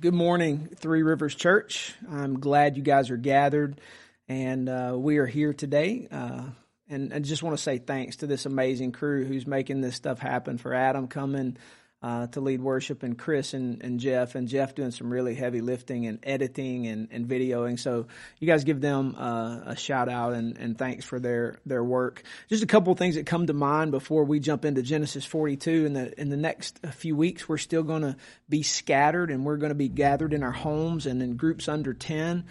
Good morning, Three Rivers Church. I'm glad you guys are gathered, and uh, we are here today. Uh, and I just want to say thanks to this amazing crew who's making this stuff happen. For Adam coming uh, to lead worship, and Chris and, and Jeff, and Jeff doing some really heavy lifting and editing and, and videoing. So you guys give them uh, a shout out and, and thanks for their their work. Just a couple of things that come to mind before we jump into Genesis 42. In the in the next few weeks, we're still going to be scattered, and we're going to be gathered in our homes and in groups under ten,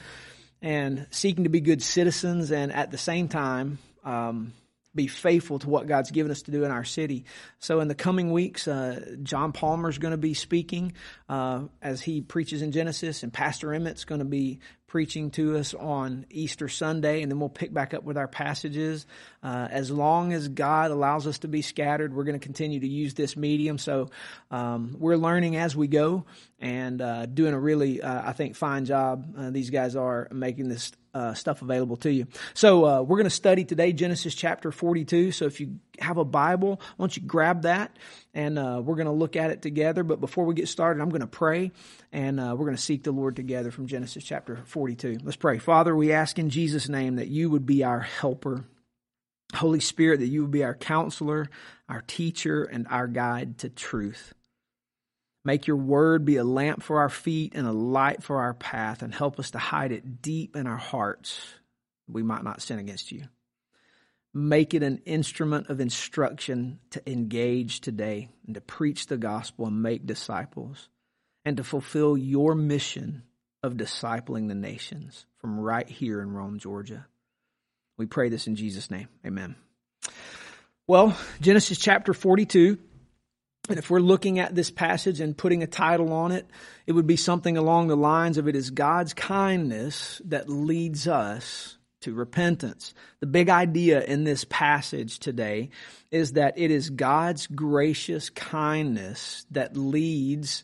and seeking to be good citizens, and at the same time. Um, be faithful to what God's given us to do in our city. So, in the coming weeks, uh, John Palmer is going to be speaking uh, as he preaches in Genesis, and Pastor Emmett's going to be preaching to us on Easter Sunday, and then we'll pick back up with our passages. Uh, as long as God allows us to be scattered, we're going to continue to use this medium. So, um, we're learning as we go and uh, doing a really, uh, I think, fine job. Uh, these guys are making this uh, stuff available to you. So uh, we're going to study today Genesis chapter 42. So if you have a Bible, why don't you grab that and uh, we're going to look at it together. But before we get started, I'm going to pray and uh, we're going to seek the Lord together from Genesis chapter 42. Let's pray. Father, we ask in Jesus' name that you would be our helper. Holy Spirit, that you would be our counselor, our teacher, and our guide to truth. Make your word be a lamp for our feet and a light for our path, and help us to hide it deep in our hearts. We might not sin against you. Make it an instrument of instruction to engage today and to preach the gospel and make disciples and to fulfill your mission of discipling the nations from right here in Rome, Georgia. We pray this in Jesus' name. Amen. Well, Genesis chapter 42 and if we're looking at this passage and putting a title on it, it would be something along the lines of it is God's kindness that leads us to repentance. The big idea in this passage today is that it is God's gracious kindness that leads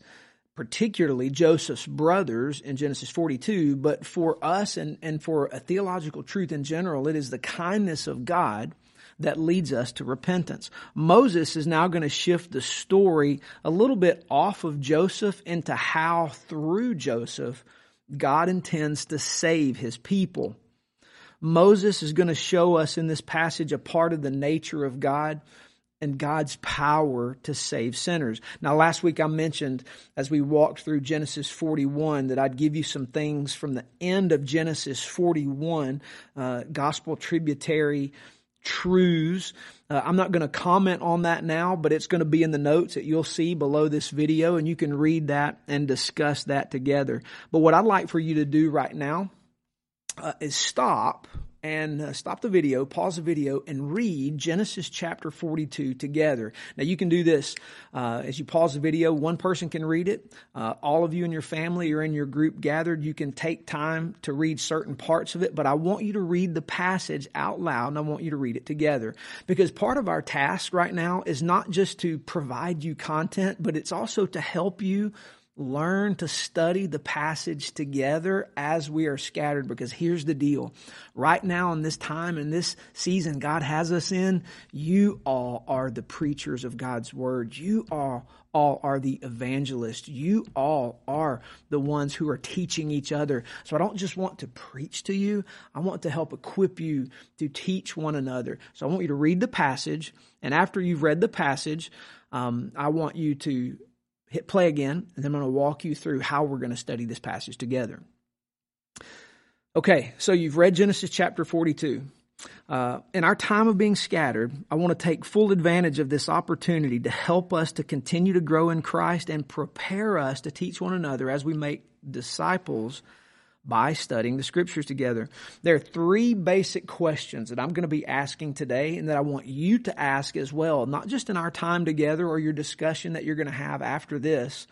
particularly Joseph's brothers in Genesis 42, but for us and, and for a theological truth in general, it is the kindness of God that leads us to repentance. Moses is now going to shift the story a little bit off of Joseph into how through Joseph God intends to save his people. Moses is going to show us in this passage a part of the nature of God and God's power to save sinners. Now, last week I mentioned as we walked through Genesis 41 that I'd give you some things from the end of Genesis 41, uh, gospel tributary truths. Uh, I'm not going to comment on that now, but it's going to be in the notes that you'll see below this video, and you can read that and discuss that together. But what I'd like for you to do right now uh, is stop and uh, stop the video, pause the video, and read Genesis chapter 42 together. Now, you can do this uh, as you pause the video. One person can read it. Uh, all of you in your family or in your group gathered, you can take time to read certain parts of it, but I want you to read the passage out loud and I want you to read it together. Because part of our task right now is not just to provide you content, but it's also to help you learn to study the passage together as we are scattered because here's the deal. Right now in this time in this season God has us in, you all are the preachers of God's word. You all all are the evangelists. You all are the ones who are teaching each other. So I don't just want to preach to you. I want to help equip you to teach one another. So I want you to read the passage. And after you've read the passage, um, I want you to hit play again, and then I'm going to walk you through how we're going to study this passage together. Okay, so you've read Genesis chapter 42. Uh, in our time of being scattered, I want to take full advantage of this opportunity to help us to continue to grow in Christ and prepare us to teach one another as we make disciples by studying the scriptures together. There are three basic questions that I'm going to be asking today and that I want you to ask as well, not just in our time together or your discussion that you're going to have after this,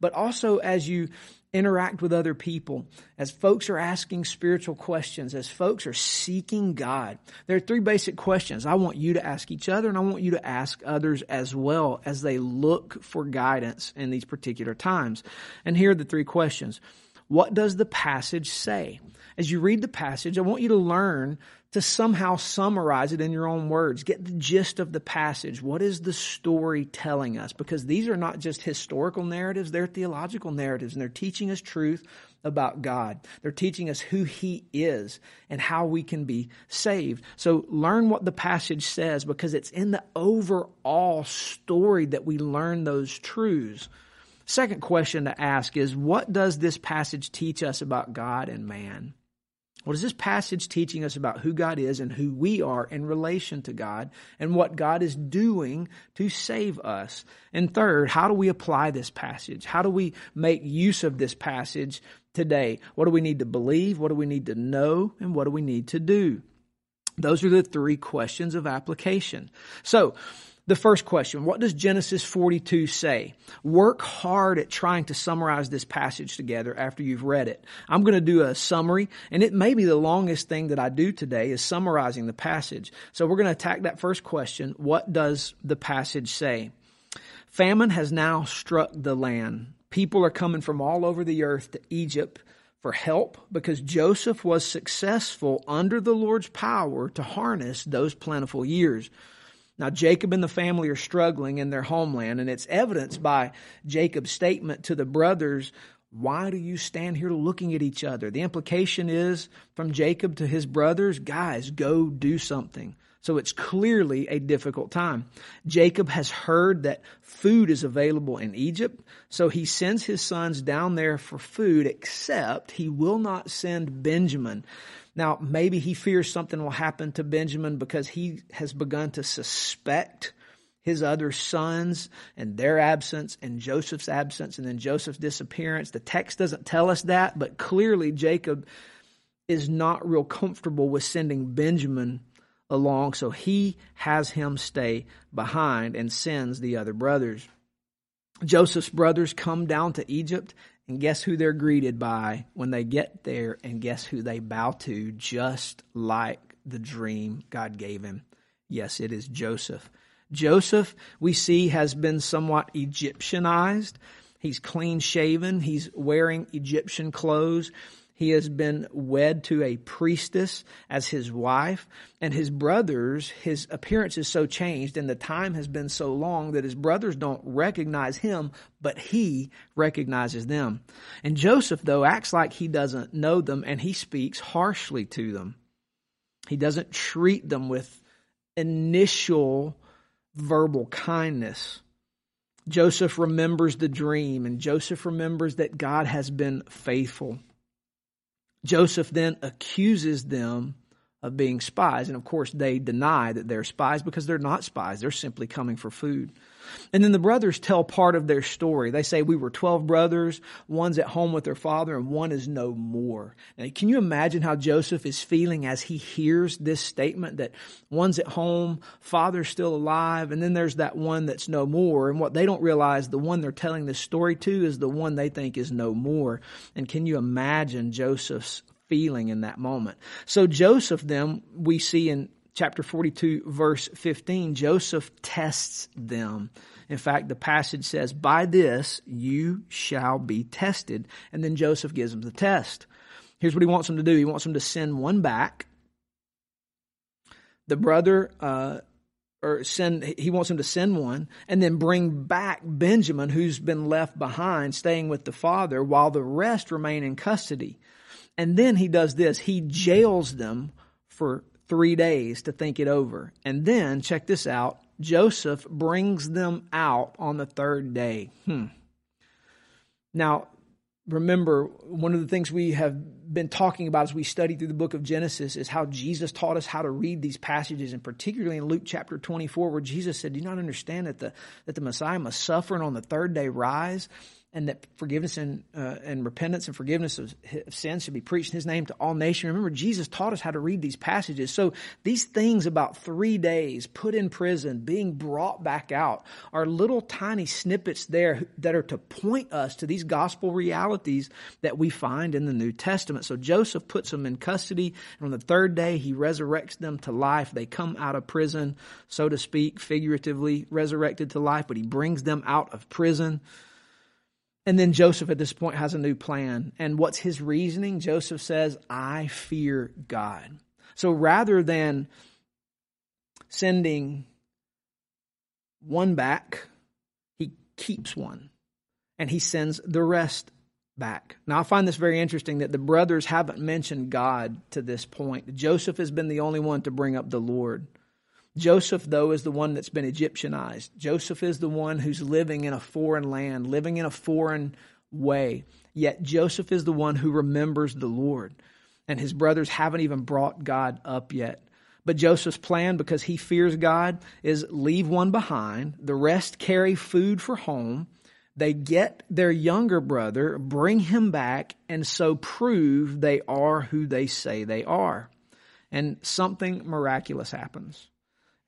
but also as you interact with other people, as folks are asking spiritual questions, as folks are seeking God. There are three basic questions I want you to ask each other and I want you to ask others as well as they look for guidance in these particular times. And here are the three questions. What does the passage say? As you read the passage, I want you to learn to somehow summarize it in your own words. Get the gist of the passage. What is the story telling us? Because these are not just historical narratives, they're theological narratives, and they're teaching us truth about God. They're teaching us who He is and how we can be saved. So learn what the passage says because it's in the overall story that we learn those truths. Second question to ask is what does this passage teach us about God and man? What is this passage teaching us about who God is and who we are in relation to God and what God is doing to save us? And third, how do we apply this passage? How do we make use of this passage today? What do we need to believe? What do we need to know? And what do we need to do? Those are the three questions of application. So, the first question, what does Genesis 42 say? Work hard at trying to summarize this passage together after you've read it. I'm going to do a summary, and it may be the longest thing that I do today is summarizing the passage. So we're going to attack that first question. What does the passage say? Famine has now struck the land. People are coming from all over the earth to Egypt for help because Joseph was successful under the Lord's power to harness those plentiful years. Now, Jacob and the family are struggling in their homeland, and it's evidenced by Jacob's statement to the brothers why do you stand here looking at each other? The implication is from Jacob to his brothers, guys, go do something. So it's clearly a difficult time. Jacob has heard that food is available in Egypt, so he sends his sons down there for food, except he will not send Benjamin. Now, maybe he fears something will happen to Benjamin because he has begun to suspect his other sons and their absence and Joseph's absence and then Joseph's disappearance. The text doesn't tell us that, but clearly Jacob is not real comfortable with sending Benjamin along, so he has him stay behind and sends the other brothers. Joseph's brothers come down to Egypt and guess who they're greeted by when they get there? And guess who they bow to just like the dream God gave him? Yes, it is Joseph. Joseph, we see, has been somewhat Egyptianized. He's clean shaven. He's wearing Egyptian clothes. He has been wed to a priestess as his wife, and his brothers, his appearance is so changed, and the time has been so long that his brothers don't recognize him, but he recognizes them. And Joseph, though, acts like he doesn't know them, and he speaks harshly to them. He doesn't treat them with initial verbal kindness. Joseph remembers the dream, and Joseph remembers that God has been faithful. Joseph then accuses them of being spies. And of course, they deny that they're spies because they're not spies. They're simply coming for food. And then the brothers tell part of their story. They say, We were 12 brothers. One's at home with their father, and one is no more. Now, can you imagine how Joseph is feeling as he hears this statement that one's at home, father's still alive, and then there's that one that's no more? And what they don't realize, the one they're telling this story to is the one they think is no more. And can you imagine Joseph's feeling in that moment. So Joseph then we see in chapter 42 verse 15 Joseph tests them. In fact, the passage says, "By this you shall be tested." And then Joseph gives them the test. Here's what he wants them to do. He wants them to send one back. The brother uh, or send he wants them to send one and then bring back Benjamin who's been left behind staying with the father while the rest remain in custody. And then he does this. He jails them for three days to think it over. And then, check this out Joseph brings them out on the third day. Hmm. Now, remember, one of the things we have been talking about as we study through the book of Genesis is how Jesus taught us how to read these passages, and particularly in Luke chapter 24, where Jesus said, Do you not understand that the, that the Messiah must suffer and on the third day rise? And that forgiveness and, uh, and repentance and forgiveness of, of sins should be preached in his name to all nations. Remember, Jesus taught us how to read these passages. So these things about three days, put in prison, being brought back out, are little tiny snippets there that are to point us to these gospel realities that we find in the New Testament. So Joseph puts them in custody, and on the third day, he resurrects them to life. They come out of prison, so to speak, figuratively resurrected to life, but he brings them out of prison. And then Joseph at this point has a new plan. And what's his reasoning? Joseph says, I fear God. So rather than sending one back, he keeps one and he sends the rest back. Now, I find this very interesting that the brothers haven't mentioned God to this point. Joseph has been the only one to bring up the Lord. Joseph, though, is the one that's been Egyptianized. Joseph is the one who's living in a foreign land, living in a foreign way. Yet Joseph is the one who remembers the Lord. And his brothers haven't even brought God up yet. But Joseph's plan, because he fears God, is leave one behind, the rest carry food for home. They get their younger brother, bring him back, and so prove they are who they say they are. And something miraculous happens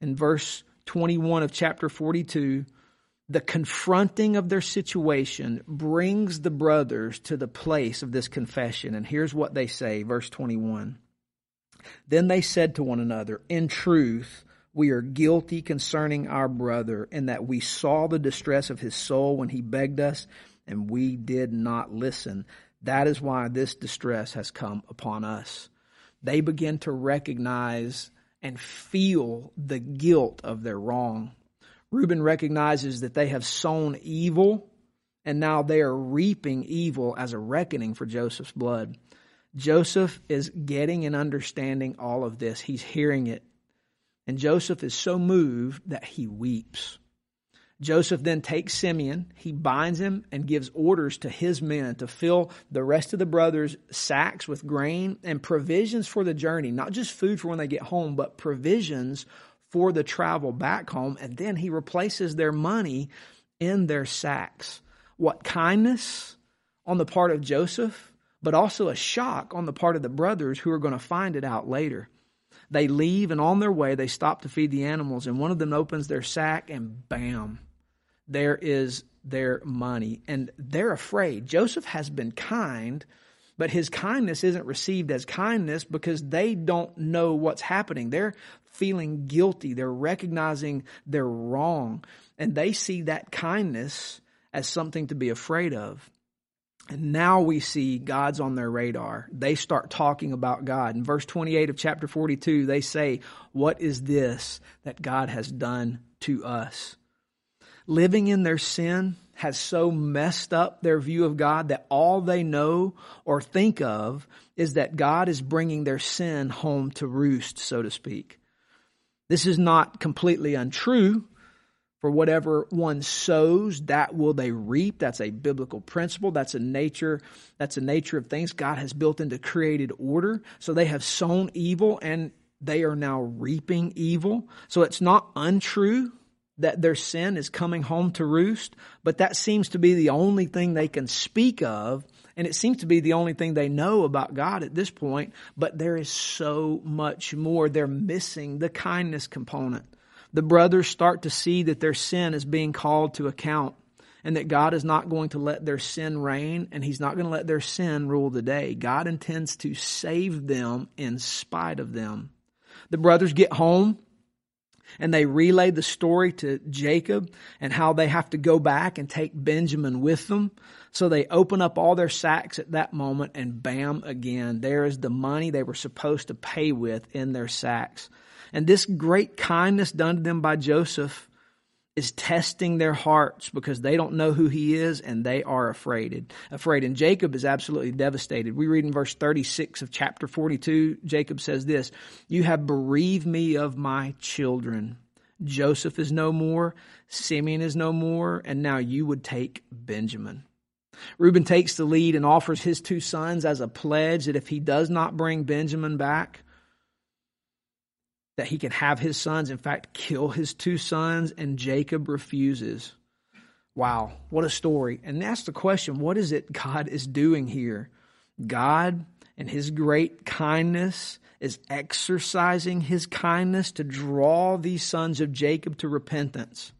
in verse 21 of chapter 42, the confronting of their situation brings the brothers to the place of this confession. And here's what they say, verse 21. Then they said to one another, In truth, we are guilty concerning our brother, in that we saw the distress of his soul when he begged us, and we did not listen. That is why this distress has come upon us. They begin to recognize and feel the guilt of their wrong. Reuben recognizes that they have sown evil and now they are reaping evil as a reckoning for Joseph's blood. Joseph is getting and understanding all of this. He's hearing it. And Joseph is so moved that he weeps. Joseph then takes Simeon, he binds him, and gives orders to his men to fill the rest of the brothers' sacks with grain and provisions for the journey, not just food for when they get home, but provisions for the travel back home. And then he replaces their money in their sacks. What kindness on the part of Joseph, but also a shock on the part of the brothers who are going to find it out later. They leave, and on their way, they stop to feed the animals, and one of them opens their sack, and bam, there is their money. And they're afraid. Joseph has been kind, but his kindness isn't received as kindness because they don't know what's happening. They're feeling guilty. They're recognizing they're wrong. And they see that kindness as something to be afraid of. And now we see God's on their radar. They start talking about God. In verse 28 of chapter 42, they say, What is this that God has done to us? Living in their sin has so messed up their view of God that all they know or think of is that God is bringing their sin home to roost, so to speak. This is not completely untrue. For whatever one sows, that will they reap. That's a biblical principle. That's a nature, that's a nature of things God has built into created order. So they have sown evil and they are now reaping evil. So it's not untrue that their sin is coming home to roost, but that seems to be the only thing they can speak of, and it seems to be the only thing they know about God at this point, but there is so much more. They're missing the kindness component. The brothers start to see that their sin is being called to account and that God is not going to let their sin reign and He's not going to let their sin rule the day. God intends to save them in spite of them. The brothers get home and they relay the story to Jacob and how they have to go back and take Benjamin with them. So they open up all their sacks at that moment and bam, again, there is the money they were supposed to pay with in their sacks. And this great kindness done to them by Joseph is testing their hearts because they don't know who he is and they are afraid. Afraid. And Jacob is absolutely devastated. We read in verse 36 of chapter 42, Jacob says this, You have bereaved me of my children. Joseph is no more, Simeon is no more, and now you would take Benjamin. Reuben takes the lead and offers his two sons as a pledge that if he does not bring Benjamin back, that he can have his sons, in fact, kill his two sons, and Jacob refuses. Wow, what a story. And that's the question what is it God is doing here? God, and his great kindness, is exercising his kindness to draw these sons of Jacob to repentance.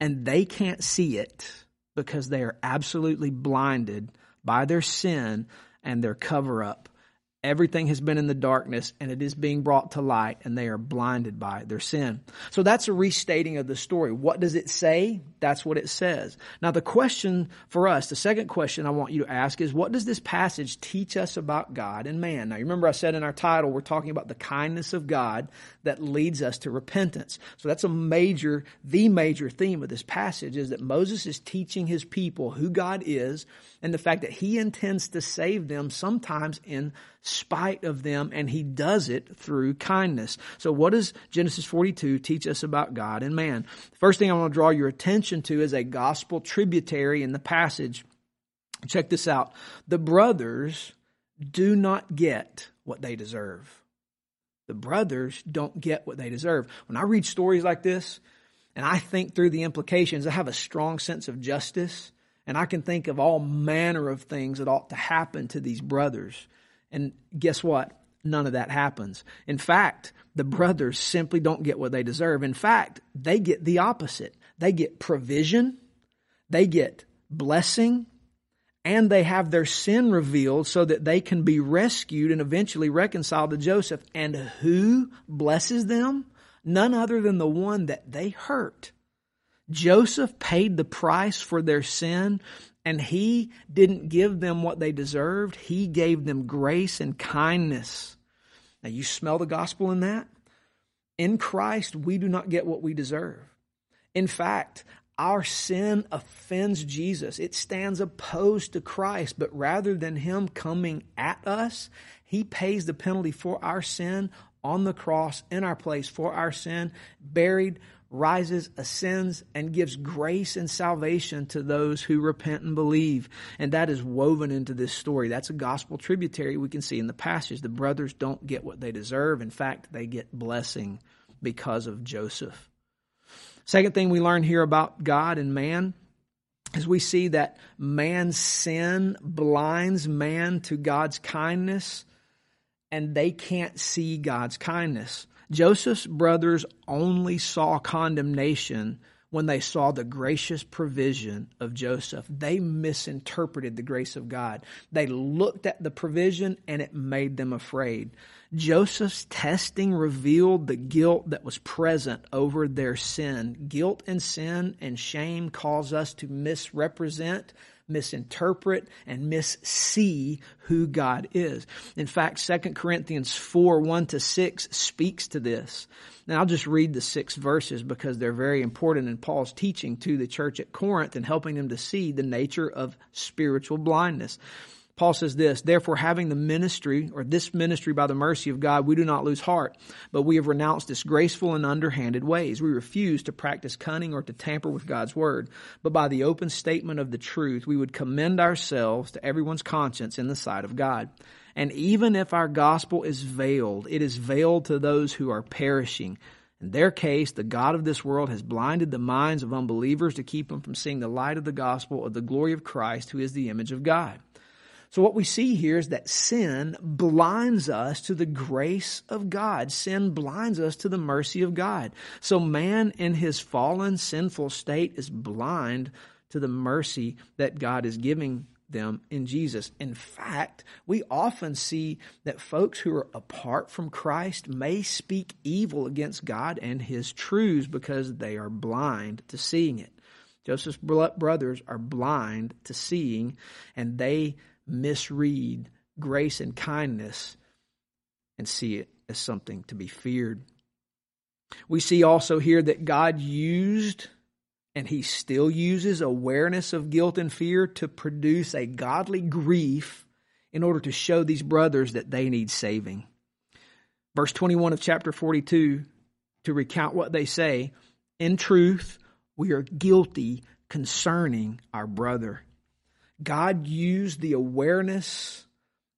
And they can't see it because they are absolutely blinded by their sin and their cover up Everything has been in the darkness and it is being brought to light and they are blinded by their sin. So that's a restating of the story. What does it say? That's what it says. Now the question for us, the second question I want you to ask is what does this passage teach us about God and man? Now you remember I said in our title we're talking about the kindness of God that leads us to repentance. So that's a major, the major theme of this passage is that Moses is teaching his people who God is and the fact that he intends to save them sometimes in spite of them, and he does it through kindness. So, what does Genesis 42 teach us about God and man? The First thing I want to draw your attention to is a gospel tributary in the passage. Check this out. The brothers do not get what they deserve. The brothers don't get what they deserve. When I read stories like this and I think through the implications, I have a strong sense of justice and I can think of all manner of things that ought to happen to these brothers. And guess what? None of that happens. In fact, the brothers simply don't get what they deserve. In fact, they get the opposite. They get provision, they get blessing, and they have their sin revealed so that they can be rescued and eventually reconciled to Joseph. And who blesses them? None other than the one that they hurt. Joseph paid the price for their sin and he didn't give them what they deserved. He gave them grace and kindness. Now you smell the gospel in that? In Christ, we do not get what we deserve. In fact, our sin offends Jesus. It stands opposed to Christ, but rather than Him coming at us, He pays the penalty for our sin on the cross in our place for our sin, buried, rises, ascends, and gives grace and salvation to those who repent and believe. And that is woven into this story. That's a gospel tributary we can see in the passage. The brothers don't get what they deserve. In fact, they get blessing because of Joseph. Second thing we learn here about God and man is we see that man's sin blinds man to God's kindness and they can't see God's kindness. Joseph's brothers only saw condemnation when they saw the gracious provision of Joseph. They misinterpreted the grace of God. They looked at the provision and it made them afraid. Joseph's testing revealed the guilt that was present over their sin. Guilt and sin and shame cause us to misrepresent misinterpret, and missee who God is. In fact, 2 Corinthians 4 1 to 6 speaks to this. Now, I'll just read the six verses because they're very important in Paul's teaching to the church at Corinth and helping them to see the nature of spiritual blindness. Paul says this, therefore having the ministry or this ministry by the mercy of God, we do not lose heart, but we have renounced disgraceful and underhanded ways. We refuse to practice cunning or to tamper with God's word, but by the open statement of the truth, we would commend ourselves to everyone's conscience in the sight of God. And even if our gospel is veiled, it is veiled to those who are perishing. In their case, the God of this world has blinded the minds of unbelievers to keep them from seeing the light of the gospel of the glory of Christ, who is the image of God. So what we see here is that sin blinds us to the grace of God. Sin blinds us to the mercy of God. So man in his fallen sinful state is blind to the mercy that God is giving them in Jesus. In fact, we often see that folks who are apart from Christ may speak evil against God and his truths because they are blind to seeing it. Joseph's brothers are blind to seeing, and they misread grace and kindness and see it as something to be feared. We see also here that God used and he still uses awareness of guilt and fear to produce a godly grief in order to show these brothers that they need saving. Verse 21 of chapter 42 to recount what they say, in truth, we are guilty concerning our brother. God used the awareness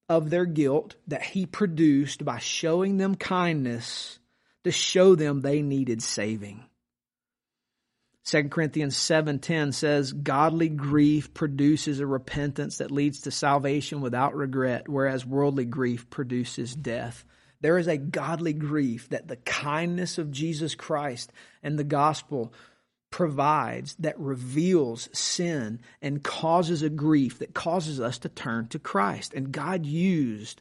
of their guilt that He produced by showing them kindness to show them they needed saving. 2 Corinthians 7:10 says godly grief produces a repentance that leads to salvation without regret whereas worldly grief produces death. There is a godly grief that the kindness of Jesus Christ and the gospel provides that reveals sin and causes a grief that causes us to turn to Christ. And God used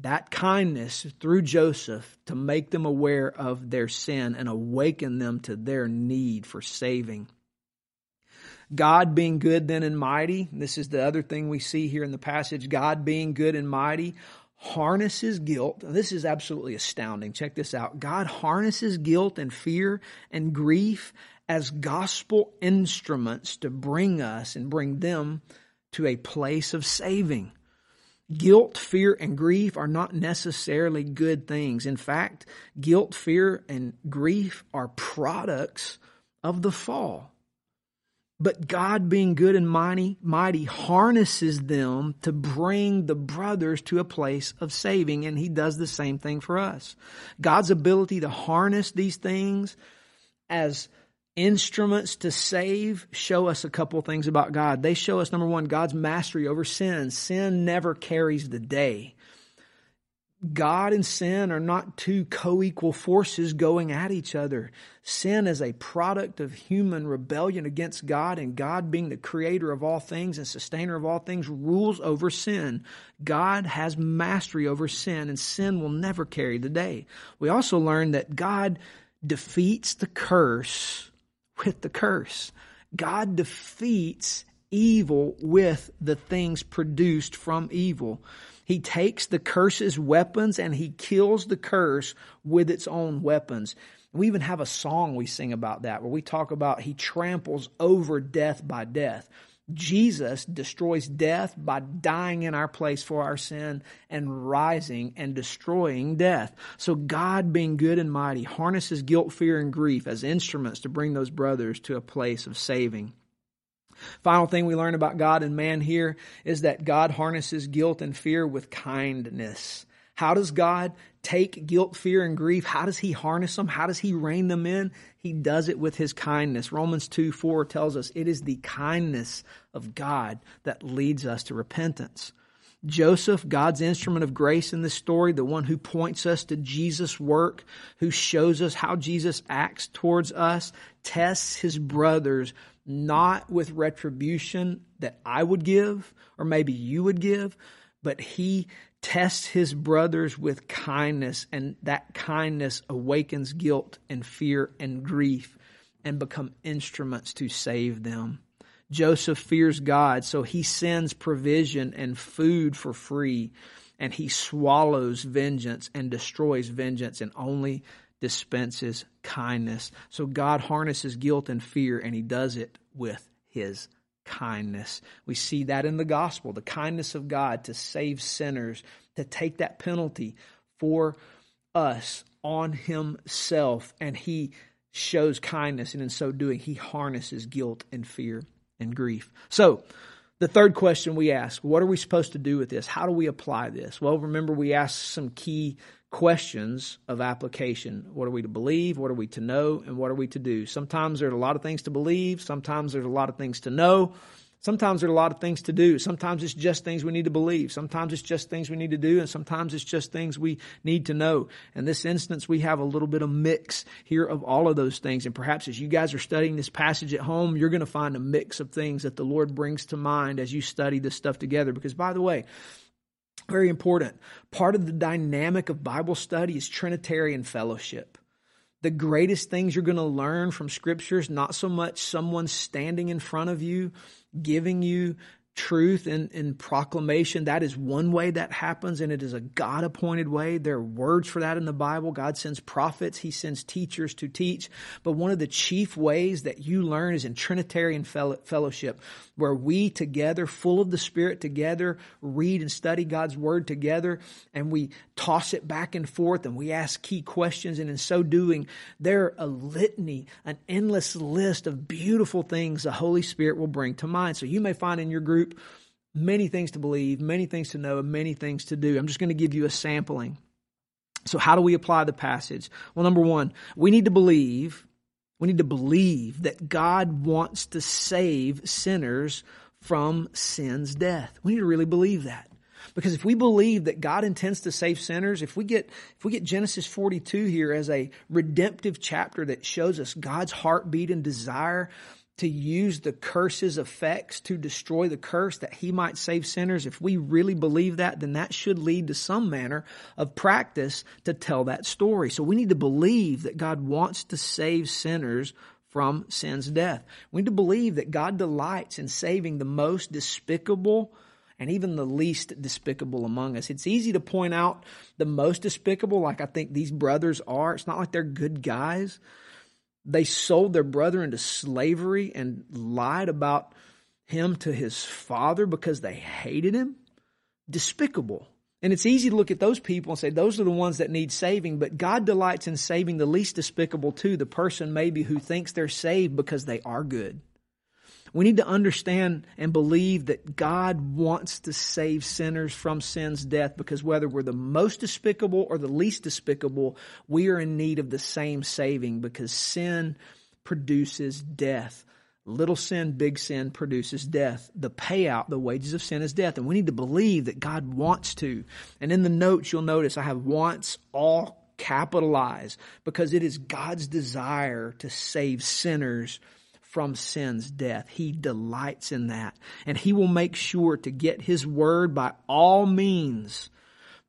that kindness through Joseph to make them aware of their sin and awaken them to their need for saving. God being good then and mighty, this is the other thing we see here in the passage. God being good and mighty harnesses guilt. This is absolutely astounding. Check this out. God harnesses guilt and fear and grief as gospel instruments to bring us and bring them to a place of saving. Guilt, fear, and grief are not necessarily good things. In fact, guilt, fear, and grief are products of the fall. But God, being good and mighty, mighty, harnesses them to bring the brothers to a place of saving, and He does the same thing for us. God's ability to harness these things as instruments to save show us a couple things about God. They show us, number one, God's mastery over sin. Sin never carries the day. God and sin are not two co-equal forces going at each other. Sin is a product of human rebellion against God and God being the creator of all things and sustainer of all things rules over sin. God has mastery over sin and sin will never carry the day. We also learn that God defeats the curse with the curse. God defeats evil with the things produced from evil. He takes the curse's weapons and he kills the curse with its own weapons. We even have a song we sing about that where we talk about he tramples over death by death. Jesus destroys death by dying in our place for our sin and rising and destroying death. So God, being good and mighty, harnesses guilt, fear, and grief as instruments to bring those brothers to a place of saving. Final thing we learn about God and man here is that God harnesses guilt and fear with kindness. How does God take guilt, fear, and grief? How does He harness them? How does He rein them in? He does it with His kindness. Romans 2 4 tells us it is the kindness of God that leads us to repentance. Joseph, God's instrument of grace in this story, the one who points us to Jesus' work, who shows us how Jesus acts towards us, tests his brothers not with retribution that I would give or maybe you would give, but he tests his brothers with kindness, and that kindness awakens guilt and fear and grief and become instruments to save them. Joseph fears God, so he sends provision and food for free, and he swallows vengeance and destroys vengeance and only dispenses kindness. So God harnesses guilt and fear, and he does it with his kindness. We see that in the gospel, the kindness of God to save sinners, to take that penalty for us on himself, and he shows kindness, and in so doing, he harnesses guilt and fear and grief. So, the third question we ask, what are we supposed to do with this? How do we apply this? Well, remember we asked some key questions of application. What are we to believe? What are we to know? And what are we to do? Sometimes there's a lot of things to believe. Sometimes there's a lot of things to know. Sometimes there are a lot of things to do. Sometimes it's just things we need to believe. Sometimes it's just things we need to do. And sometimes it's just things we need to know. In this instance, we have a little bit of mix here of all of those things. And perhaps as you guys are studying this passage at home, you're going to find a mix of things that the Lord brings to mind as you study this stuff together. Because by the way, very important. Part of the dynamic of Bible study is Trinitarian fellowship. The greatest things you're going to learn from scriptures, not so much someone standing in front of you, giving you truth and, and proclamation. That is one way that happens, and it is a God appointed way. There are words for that in the Bible. God sends prophets, He sends teachers to teach. But one of the chief ways that you learn is in Trinitarian fellowship, where we together, full of the Spirit together, read and study God's Word together, and we toss it back and forth and we ask key questions. And in so doing, there are a litany, an endless list of beautiful things the Holy Spirit will bring to mind. So you may find in your group group, many things to believe, many things to know, and many things to do. I'm just going to give you a sampling. So, how do we apply the passage? Well, number one, we need to believe, we need to believe that God wants to save sinners from sin's death. We need to really believe that. Because if we believe that God intends to save sinners, if we get if we get Genesis 42 here as a redemptive chapter that shows us God's heartbeat and desire to use the curse's effects to destroy the curse that he might save sinners, if we really believe that, then that should lead to some manner of practice to tell that story. So we need to believe that God wants to save sinners from sin's death. We need to believe that God delights in saving the most despicable and even the least despicable among us. It's easy to point out the most despicable, like I think these brothers are. It's not like they're good guys. They sold their brother into slavery and lied about him to his father because they hated him. Despicable. And it's easy to look at those people and say, those are the ones that need saving, but God delights in saving the least despicable too, the person maybe who thinks they're saved because they are good. We need to understand and believe that God wants to save sinners from sin's death because whether we're the most despicable or the least despicable, we are in need of the same saving because sin produces death. Little sin, big sin produces death. The payout, the wages of sin is death. And we need to believe that God wants to. And in the notes, you'll notice I have wants all capitalized because it is God's desire to save sinners from sin's death. He delights in that. And he will make sure to get his word by all means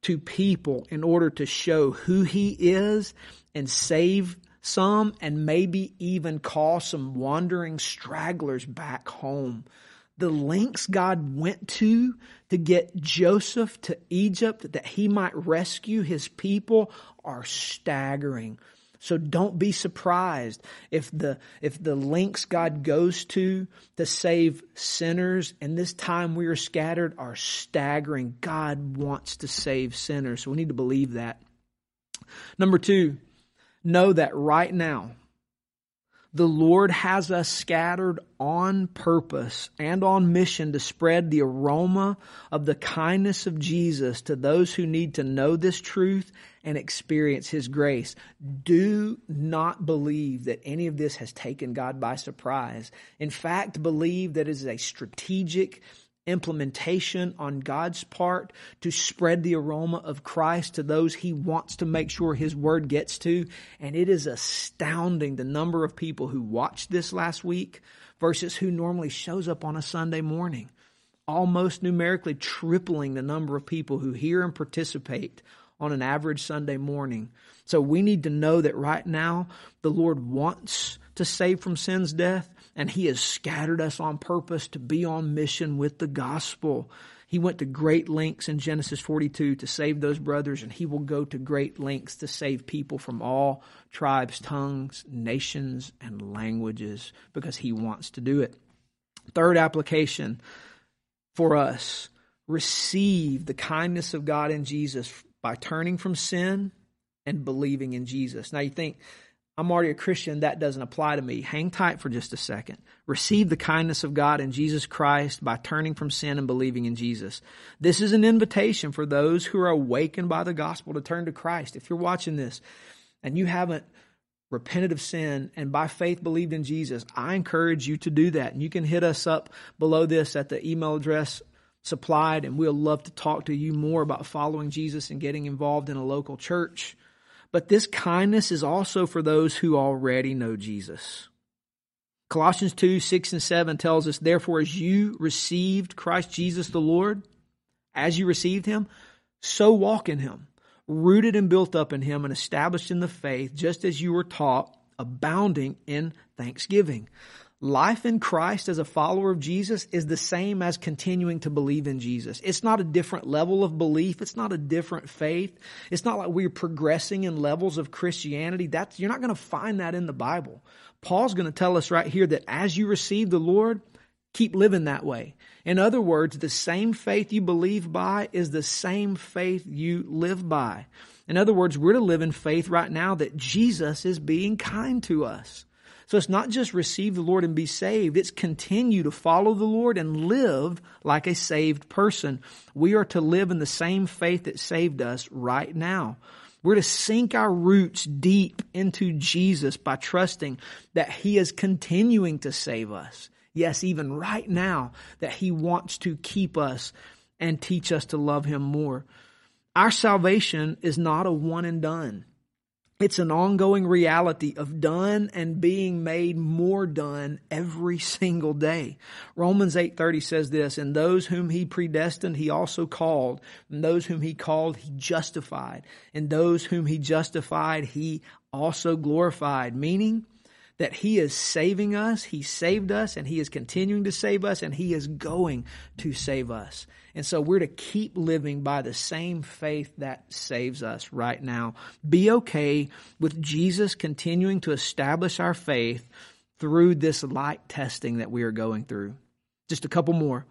to people in order to show who he is and save some and maybe even call some wandering stragglers back home. The lengths God went to to get Joseph to Egypt that he might rescue his people are staggering. So don't be surprised if the if the links God goes to to save sinners and this time we are scattered are staggering. God wants to save sinners. So we need to believe that. Number 2, know that right now the Lord has us scattered on purpose and on mission to spread the aroma of the kindness of Jesus to those who need to know this truth and experience His grace. Do not believe that any of this has taken God by surprise. In fact, believe that it is a strategic implementation on God's part to spread the aroma of Christ to those he wants to make sure his word gets to. And it is astounding the number of people who watched this last week versus who normally shows up on a Sunday morning. Almost numerically tripling the number of people who hear and participate on an average Sunday morning. So we need to know that right now the Lord wants to save from sin's death and he has scattered us on purpose to be on mission with the gospel. He went to great lengths in Genesis 42 to save those brothers, and he will go to great lengths to save people from all tribes, tongues, nations, and languages because he wants to do it. Third application for us receive the kindness of God in Jesus by turning from sin and believing in Jesus. Now you think, I'm already a Christian, that doesn't apply to me. Hang tight for just a second. Receive the kindness of God in Jesus Christ by turning from sin and believing in Jesus. This is an invitation for those who are awakened by the gospel to turn to Christ. If you're watching this and you haven't repented of sin and by faith believed in Jesus, I encourage you to do that. And you can hit us up below this at the email address supplied, and we'll love to talk to you more about following Jesus and getting involved in a local church. But this kindness is also for those who already know Jesus. Colossians 2 6 and 7 tells us, Therefore, as you received Christ Jesus the Lord, as you received him, so walk in him, rooted and built up in him and established in the faith, just as you were taught, abounding in thanksgiving. Life in Christ as a follower of Jesus is the same as continuing to believe in Jesus. It's not a different level of belief. It's not a different faith. It's not like we're progressing in levels of Christianity. That's, you're not going to find that in the Bible. Paul's going to tell us right here that as you receive the Lord, keep living that way. In other words, the same faith you believe by is the same faith you live by. In other words, we're to live in faith right now that Jesus is being kind to us. So it's not just receive the Lord and be saved. It's continue to follow the Lord and live like a saved person. We are to live in the same faith that saved us right now. We're to sink our roots deep into Jesus by trusting that He is continuing to save us. Yes, even right now, that He wants to keep us and teach us to love Him more. Our salvation is not a one and done. It's an ongoing reality of done and being made more done every single day. Romans 8:30 says this, and those whom he predestined he also called, and those whom he called he justified, and those whom he justified he also glorified, meaning that He is saving us, He saved us, and He is continuing to save us, and He is going to save us. And so we're to keep living by the same faith that saves us right now. Be okay with Jesus continuing to establish our faith through this light testing that we are going through. Just a couple more.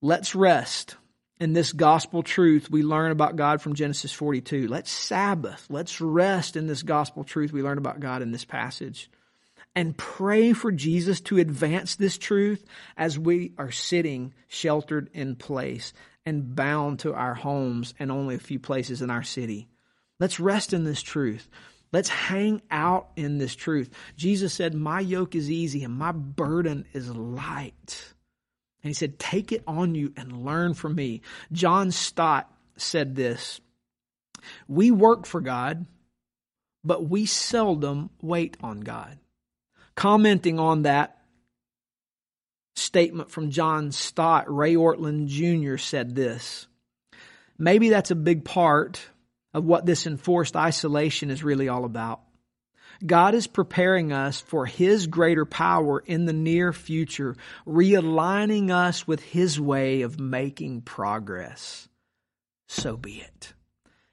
Let's rest in this gospel truth we learn about God from Genesis 42. Let's Sabbath. Let's rest in this gospel truth we learn about God in this passage. And pray for Jesus to advance this truth as we are sitting sheltered in place and bound to our homes and only a few places in our city. Let's rest in this truth. Let's hang out in this truth. Jesus said, My yoke is easy and my burden is light. And he said, Take it on you and learn from me. John Stott said this We work for God, but we seldom wait on God. Commenting on that statement from John Stott, Ray Ortlund Jr. said this Maybe that's a big part of what this enforced isolation is really all about. God is preparing us for His greater power in the near future, realigning us with His way of making progress. So be it.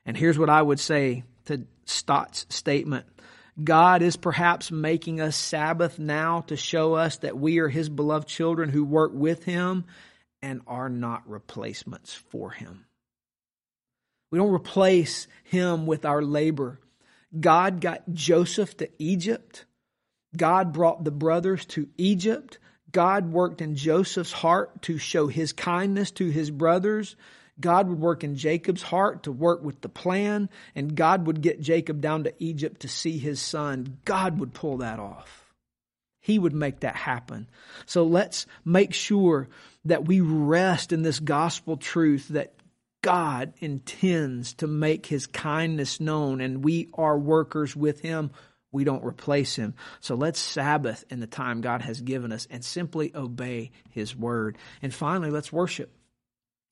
And here's what I would say to Stott's statement God is perhaps making us Sabbath now to show us that we are His beloved children who work with Him and are not replacements for Him. We don't replace Him with our labor. God got Joseph to Egypt. God brought the brothers to Egypt. God worked in Joseph's heart to show his kindness to his brothers. God would work in Jacob's heart to work with the plan, and God would get Jacob down to Egypt to see his son. God would pull that off. He would make that happen. So let's make sure that we rest in this gospel truth that God intends to make his kindness known, and we are workers with him. We don't replace him. So let's Sabbath in the time God has given us and simply obey his word. And finally, let's worship.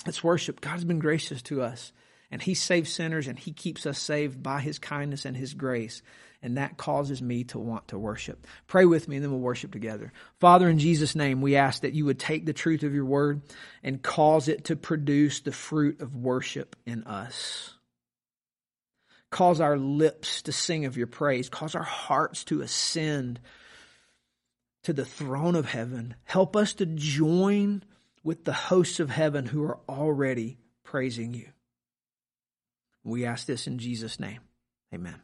Let's worship. God has been gracious to us, and he saves sinners, and he keeps us saved by his kindness and his grace and that causes me to want to worship. Pray with me, and then we'll worship together. Father, in Jesus' name, we ask that you would take the truth of your word and cause it to produce the fruit of worship in us. Cause our lips to sing of your praise. Cause our hearts to ascend to the throne of heaven. Help us to join with the hosts of heaven who are already praising you. We ask this in Jesus' name. Amen.